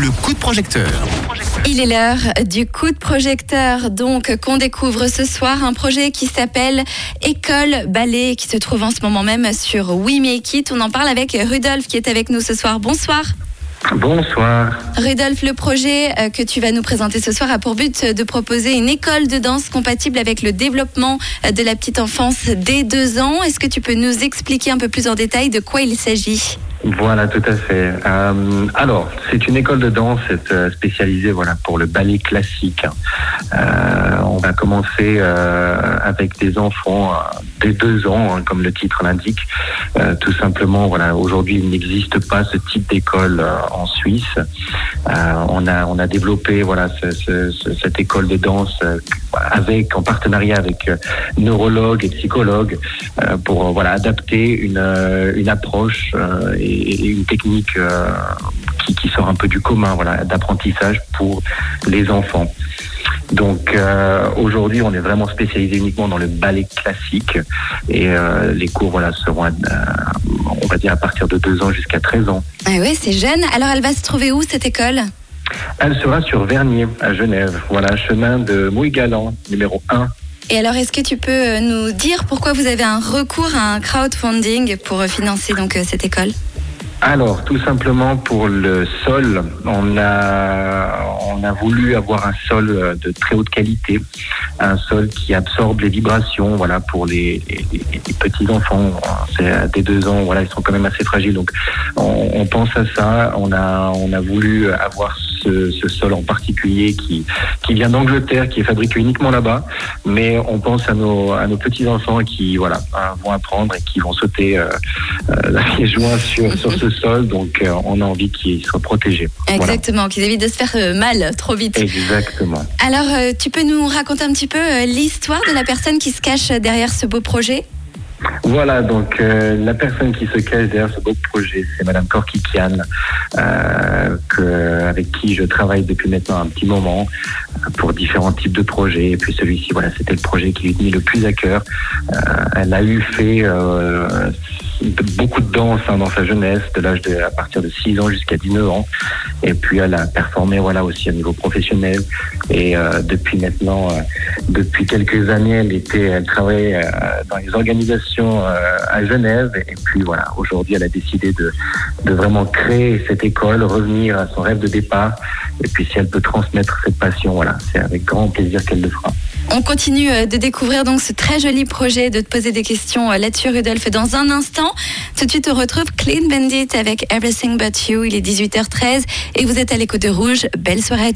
le coup de projecteur. Il est l'heure du coup de projecteur, donc qu'on découvre ce soir un projet qui s'appelle École Ballet, qui se trouve en ce moment même sur We Make It. On en parle avec Rudolf qui est avec nous ce soir. Bonsoir. Bonsoir. Rudolf, le projet euh, que tu vas nous présenter ce soir a pour but de proposer une école de danse compatible avec le développement euh, de la petite enfance dès deux ans. Est-ce que tu peux nous expliquer un peu plus en détail de quoi il s'agit? Voilà, tout à fait. Euh, alors, c'est une école de danse euh, spécialisée voilà, pour le ballet classique. Euh, on va commencer avec des enfants dès deux ans, hein, comme le titre l'indique. Tout simplement, voilà, aujourd'hui, il n'existe pas ce type d'école en Suisse. On, a, on a développé voilà, ce- ce- ce- cette école de danse avec, en partenariat avec neurologues et psychologues pour voilà, adapter une, une approche et une technique euh, qui, qui sort un peu du commun voilà, d'apprentissage pour les enfants. Donc euh, aujourd'hui, on est vraiment spécialisé uniquement dans le ballet classique et euh, les cours voilà seront, à- on va dire à partir de 2 ans jusqu'à 13 ans. Ah ouais, c'est jeune. Alors elle va se trouver où cette école? Elle sera sur Vernier à Genève, voilà chemin de Mouille-Galant numéro 1. Et alors, est-ce que tu peux nous dire pourquoi vous avez un recours à un crowdfunding pour financer donc cette école? Alors, tout simplement pour le sol, on a, on a voulu avoir un sol euh, de très haute qualité, un sol qui absorbe les vibrations, voilà, pour les, les- les- petits enfants. C'est des deux ans, voilà, ils sont quand même assez fragiles. Donc, on, on pense à ça. On a, on a voulu avoir ce, ce sol en particulier qui, qui vient d'Angleterre, qui est fabriqué uniquement là-bas. Mais on pense à nos, à nos petits enfants qui, voilà, euh, vont apprendre et qui vont sauter euh, euh, les joints sur, sur ce sol. Donc, euh, on a envie qu'ils soient protégés. Voilà. Exactement, qu'ils évitent de se faire euh, mal trop vite. Exactement. Alors, euh, tu peux nous raconter un petit peu l'histoire de la personne qui se cache derrière ce beau projet? Voilà, donc euh, la personne qui se cache derrière ce beau projet, c'est Madame Korkikian, euh, que, avec qui je travaille depuis maintenant un petit moment euh, pour différents types de projets. Et puis celui-ci, voilà, c'était le projet qui lui tenait le plus à cœur. Euh, elle a eu fait beaucoup de danse hein, dans sa jeunesse, de l'âge de à partir de 6 ans jusqu'à 19 ans. Et puis elle a performé voilà aussi au niveau professionnel. Et euh, depuis maintenant, euh, depuis quelques années, elle était, elle travaillait euh, dans les organisations euh, à Genève. Et puis voilà, aujourd'hui, elle a décidé de, de vraiment créer cette école, revenir à son rêve de départ. Et puis si elle peut transmettre cette passion, voilà, c'est avec grand plaisir qu'elle le fera. On continue euh, de découvrir donc ce très joli projet, de te poser des questions euh, là-dessus, Rudolf, dans un instant. Tout de suite, on retrouve Clean Bandit avec Everything But You. Il est 18h13 et vous êtes à l'écoute Rouge. Belle soirée.